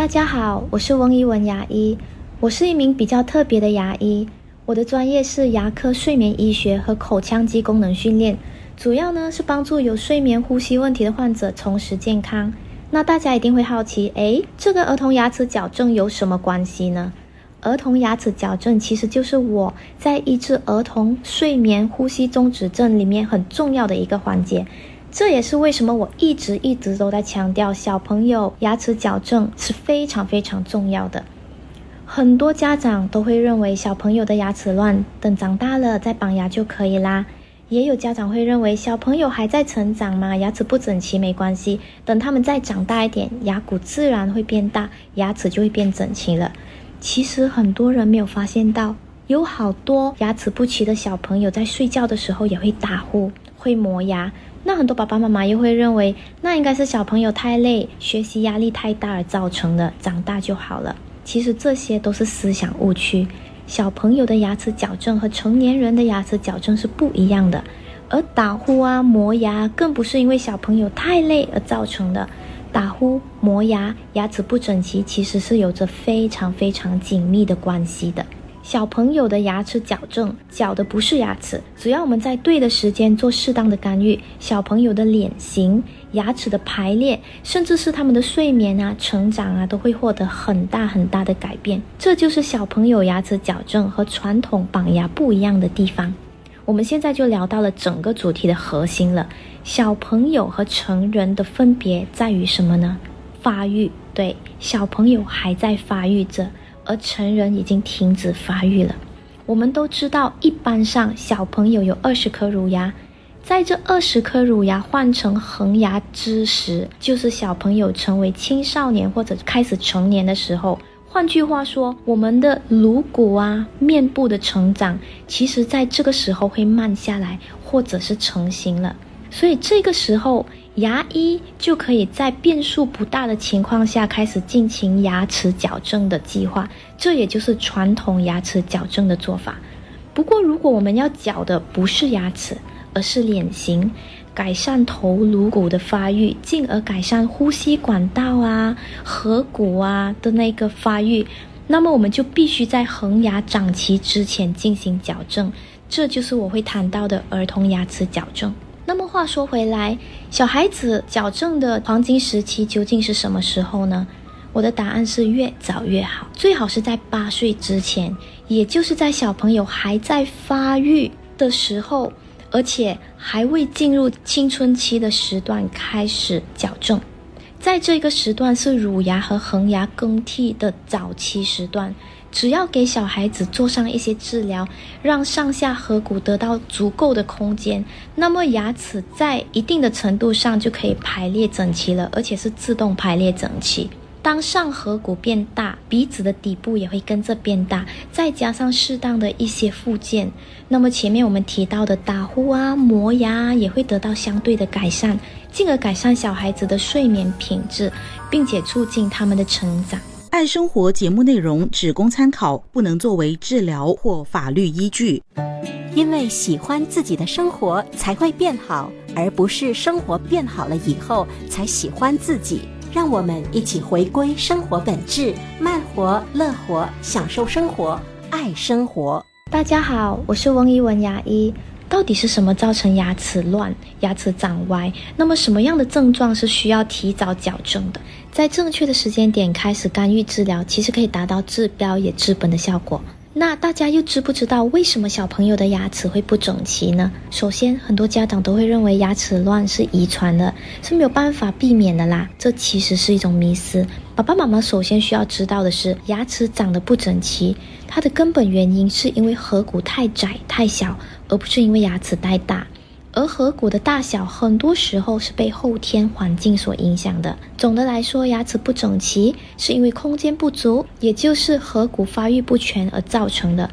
大家好，我是翁一文牙医。我是一名比较特别的牙医，我的专业是牙科睡眠医学和口腔肌功能训练，主要呢是帮助有睡眠呼吸问题的患者重拾健康。那大家一定会好奇，诶，这个儿童牙齿矫正有什么关系呢？儿童牙齿矫正其实就是我在医治儿童睡眠呼吸中止症里面很重要的一个环节。这也是为什么我一直一直都在强调，小朋友牙齿矫正是非常非常重要的。很多家长都会认为小朋友的牙齿乱，等长大了再绑牙就可以啦。也有家长会认为小朋友还在成长嘛，牙齿不整齐没关系，等他们再长大一点，牙骨自然会变大，牙齿就会变整齐了。其实很多人没有发现到，有好多牙齿不齐的小朋友在睡觉的时候也会打呼，会磨牙。那很多爸爸妈妈又会认为，那应该是小朋友太累，学习压力太大而造成的，长大就好了。其实这些都是思想误区。小朋友的牙齿矫正和成年人的牙齿矫正是不一样的，而打呼啊、磨牙更不是因为小朋友太累而造成的。打呼、磨牙、牙齿不整齐，其实是有着非常非常紧密的关系的。小朋友的牙齿矫正，矫的不是牙齿，只要我们在对的时间做适当的干预，小朋友的脸型、牙齿的排列，甚至是他们的睡眠啊、成长啊，都会获得很大很大的改变。这就是小朋友牙齿矫正和传统绑牙不一样的地方。我们现在就聊到了整个主题的核心了。小朋友和成人的分别在于什么呢？发育，对，小朋友还在发育着。而成人已经停止发育了。我们都知道，一般上小朋友有二十颗乳牙，在这二十颗乳牙换成恒牙之时，就是小朋友成为青少年或者开始成年的时候。换句话说，我们的颅骨啊、面部的成长，其实在这个时候会慢下来，或者是成型了。所以这个时候。牙医就可以在变数不大的情况下开始进行牙齿矫正的计划，这也就是传统牙齿矫正的做法。不过，如果我们要矫的不是牙齿，而是脸型，改善头颅骨的发育，进而改善呼吸管道啊、颌骨啊的那个发育，那么我们就必须在恒牙长齐之前进行矫正。这就是我会谈到的儿童牙齿矫正。那么话说回来，小孩子矫正的黄金时期究竟是什么时候呢？我的答案是越早越好，最好是在八岁之前，也就是在小朋友还在发育的时候，而且还未进入青春期的时段开始矫正。在这个时段是乳牙和恒牙更替的早期时段。只要给小孩子做上一些治疗，让上下颌骨得到足够的空间，那么牙齿在一定的程度上就可以排列整齐了，而且是自动排列整齐。当上颌骨变大，鼻子的底部也会跟着变大，再加上适当的一些附件，那么前面我们提到的打呼啊、磨牙也会得到相对的改善，进而改善小孩子的睡眠品质，并且促进他们的成长。爱生活节目内容只供参考，不能作为治疗或法律依据。因为喜欢自己的生活才会变好，而不是生活变好了以后才喜欢自己。让我们一起回归生活本质，慢活、乐活，享受生活，爱生活。大家好，我是翁一文牙医。到底是什么造成牙齿乱、牙齿长歪？那么什么样的症状是需要提早矫正的？在正确的时间点开始干预治疗，其实可以达到治标也治本的效果。那大家又知不知道为什么小朋友的牙齿会不整齐呢？首先，很多家长都会认为牙齿乱是遗传的，是没有办法避免的啦。这其实是一种迷思。爸爸妈妈首先需要知道的是，牙齿长得不整齐，它的根本原因是因为颌骨太窄太小，而不是因为牙齿太大。而颌骨的大小，很多时候是被后天环境所影响的。总的来说，牙齿不整齐是因为空间不足，也就是颌骨发育不全而造成的。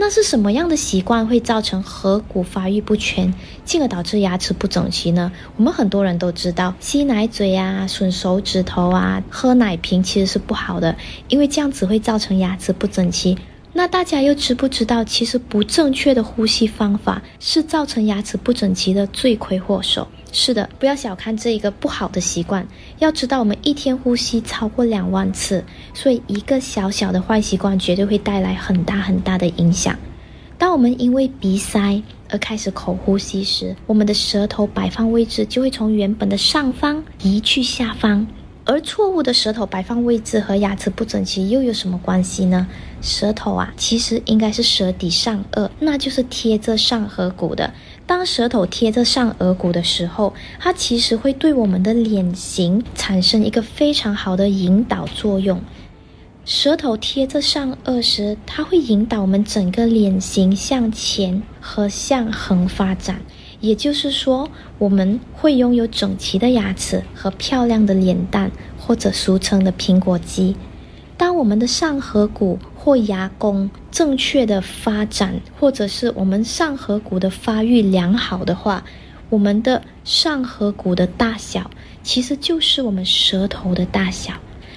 那是什么样的习惯会造成颌骨发育不全，进而导致牙齿不整齐呢？我们很多人都知道，吸奶嘴啊、吮手指头啊、喝奶瓶其实是不好的，因为这样子会造成牙齿不整齐。那大家又知不知道，其实不正确的呼吸方法是造成牙齿不整齐的罪魁祸首？是的，不要小看这一个不好的习惯。要知道，我们一天呼吸超过两万次，所以一个小小的坏习惯绝对会带来很大很大的影响。当我们因为鼻塞而开始口呼吸时，我们的舌头摆放位置就会从原本的上方移去下方。而错误的舌头摆放位置和牙齿不整齐又有什么关系呢？舌头啊，其实应该是舌底上颚，那就是贴着上颌骨的。当舌头贴着上颌骨的时候，它其实会对我们的脸型产生一个非常好的引导作用。舌头贴着上颚时，它会引导我们整个脸型向前和向横发展。也就是说，我们会拥有整齐的牙齿和漂亮的脸蛋，或者俗称的苹果肌。当我们的上颌骨或牙弓正确的发展，或者是我们上颌骨的发育良好的话，我们的上颌骨的大小其实就是我们舌头的大小。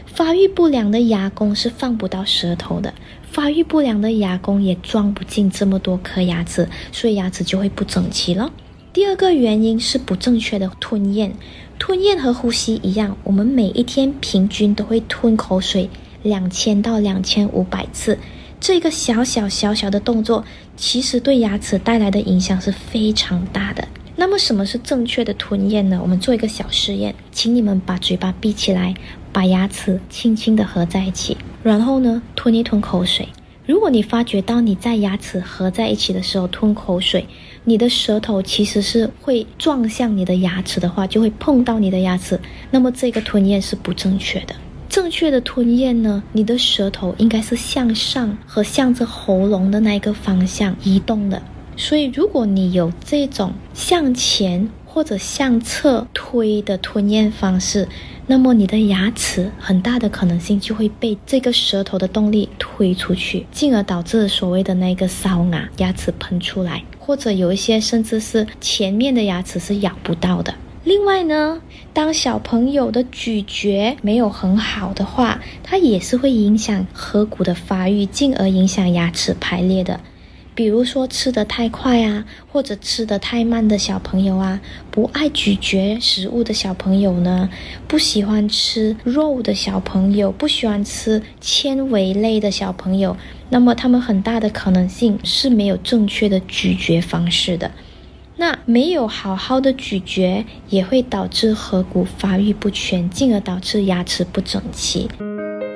发育不良的牙弓是放不到舌头的，发育不良的牙弓也装不进这么多颗牙齿，所以牙齿就会不整齐了。第二个原因是不正确的吞咽。吞咽和呼吸一样，我们每一天平均都会吞口水两千到两千五百次。这个小小小小的动作，其实对牙齿带来的影响是非常大的。那么，什么是正确的吞咽呢？我们做一个小试验，请你们把嘴巴闭起来，把牙齿轻轻的合在一起，然后呢，吞一吞口水。如果你发觉到你在牙齿合在一起的时候吞口水，你的舌头其实是会撞向你的牙齿的话，就会碰到你的牙齿。那么这个吞咽是不正确的。正确的吞咽呢，你的舌头应该是向上和向着喉咙的那一个方向移动的。所以，如果你有这种向前或者向侧推的吞咽方式，那么你的牙齿很大的可能性就会被这个舌头的动力推出去，进而导致所谓的那个烧牙，牙齿喷出来，或者有一些甚至是前面的牙齿是咬不到的。另外呢，当小朋友的咀嚼没有很好的话，它也是会影响颌骨的发育，进而影响牙齿排列的。比如说吃得太快啊，或者吃得太慢的小朋友啊，不爱咀嚼食物的小朋友呢，不喜欢吃肉的小朋友，不喜欢吃纤维类的小朋友，那么他们很大的可能性是没有正确的咀嚼方式的。那没有好好的咀嚼，也会导致颌骨发育不全，进而导致牙齿不整齐。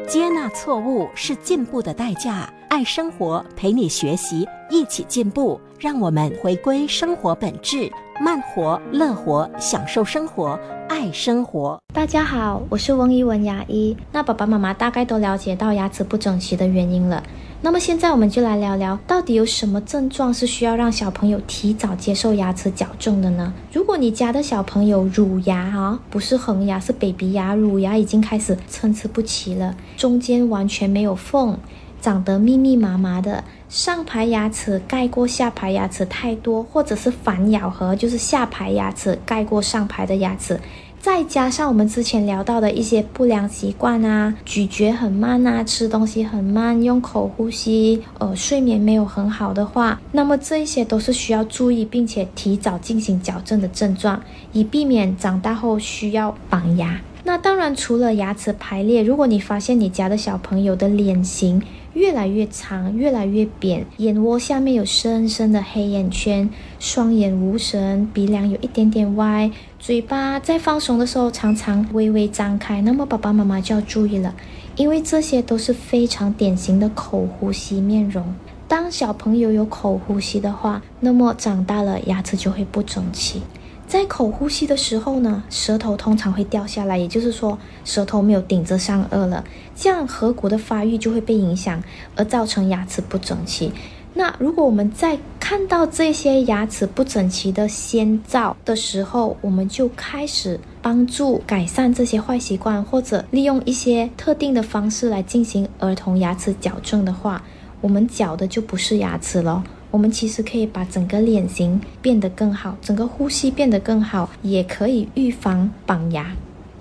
接纳错误是进步的代价。爱生活，陪你学习，一起进步。让我们回归生活本质，慢活、乐活，享受生活，爱生活。大家好，我是翁一文牙医。那爸爸妈妈大概都了解到牙齿不整齐的原因了。那么现在我们就来聊聊，到底有什么症状是需要让小朋友提早接受牙齿矫正的呢？如果你家的小朋友乳牙啊，不是恒牙，是 baby 牙，乳牙已经开始参差不齐了，中间完全没有缝，长得密密麻麻的，上排牙齿盖过下排牙齿太多，或者是反咬合，就是下排牙齿盖过上排的牙齿。再加上我们之前聊到的一些不良习惯啊，咀嚼很慢啊，吃东西很慢，用口呼吸，呃，睡眠没有很好的话，那么这一些都是需要注意并且提早进行矫正的症状，以避免长大后需要绑牙。那当然，除了牙齿排列，如果你发现你家的小朋友的脸型越来越长、越来越扁，眼窝下面有深深的黑眼圈，双眼无神，鼻梁有一点点歪，嘴巴在放松的时候常常微微张开，那么爸爸妈妈就要注意了，因为这些都是非常典型的口呼吸面容。当小朋友有口呼吸的话，那么长大了牙齿就会不整齐。在口呼吸的时候呢，舌头通常会掉下来，也就是说，舌头没有顶着上颚了，这样颌骨的发育就会被影响，而造成牙齿不整齐。那如果我们在看到这些牙齿不整齐的先兆的时候，我们就开始帮助改善这些坏习惯，或者利用一些特定的方式来进行儿童牙齿矫正的话，我们矫的就不是牙齿了。我们其实可以把整个脸型变得更好，整个呼吸变得更好，也可以预防绑牙。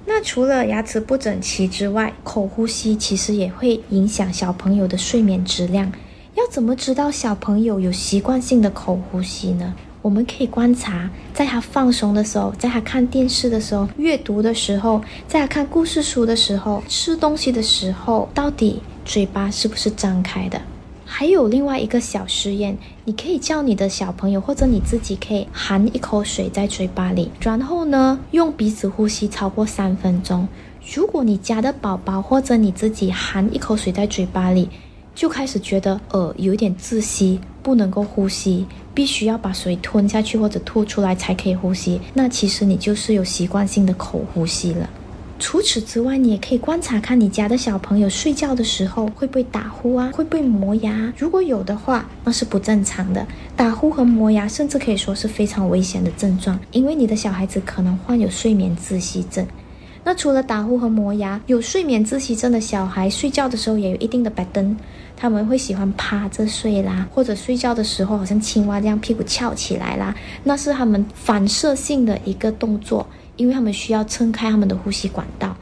那除了牙齿不整齐之外，口呼吸其实也会影响小朋友的睡眠质量。要怎么知道小朋友有习惯性的口呼吸呢？我们可以观察，在他放松的时候，在他看电视的时候、阅读的时候，在他看故事书的时候、吃东西的时候，到底嘴巴是不是张开的？还有另外一个小实验，你可以叫你的小朋友或者你自己可以含一口水在嘴巴里，然后呢，用鼻子呼吸超过三分钟。如果你家的宝宝或者你自己含一口水在嘴巴里，就开始觉得呃有点窒息，不能够呼吸，必须要把水吞下去或者吐出来才可以呼吸，那其实你就是有习惯性的口呼吸了。除此之外，你也可以观察看你家的小朋友睡觉的时候会不会打呼啊，会不会磨牙？如果有的话，那是不正常的。打呼和磨牙甚至可以说是非常危险的症状，因为你的小孩子可能患有睡眠窒息症。那除了打呼和磨牙，有睡眠窒息症的小孩睡觉的时候也有一定的白灯，他们会喜欢趴着睡啦，或者睡觉的时候好像青蛙这样屁股翘起来啦，那是他们反射性的一个动作。因为他们需要撑开他们的呼吸管道，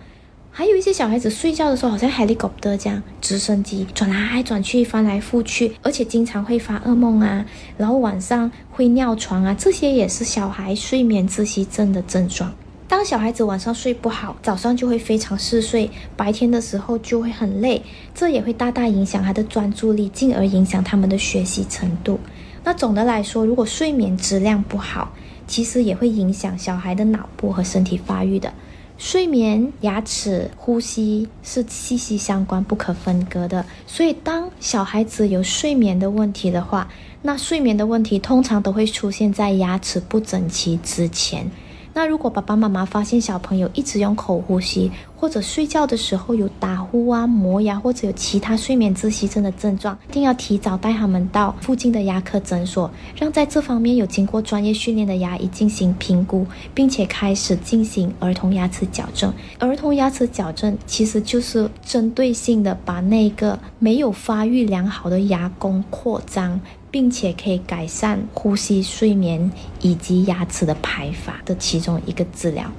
还有一些小孩子睡觉的时候，好像 helicopter 这样，直升机转来转去，翻来覆去，而且经常会发噩梦啊，然后晚上会尿床啊，这些也是小孩睡眠窒息症的症状。当小孩子晚上睡不好，早上就会非常嗜睡，白天的时候就会很累，这也会大大影响他的专注力，进而影响他们的学习程度。那总的来说，如果睡眠质量不好，其实也会影响小孩的脑部和身体发育的。睡眠、牙齿、呼吸是息息相关、不可分割的。所以，当小孩子有睡眠的问题的话，那睡眠的问题通常都会出现在牙齿不整齐之前。那如果爸爸妈妈发现小朋友一直用口呼吸，或者睡觉的时候有打呼啊、磨牙，或者有其他睡眠窒息症的症状，一定要提早带他们到附近的牙科诊所，让在这方面有经过专业训练的牙医进行评估，并且开始进行儿童牙齿矫正。儿童牙齿矫正其实就是针对性的把那个没有发育良好的牙弓扩张。并且可以改善呼吸、睡眠以及牙齿的排法的其中一个治疗。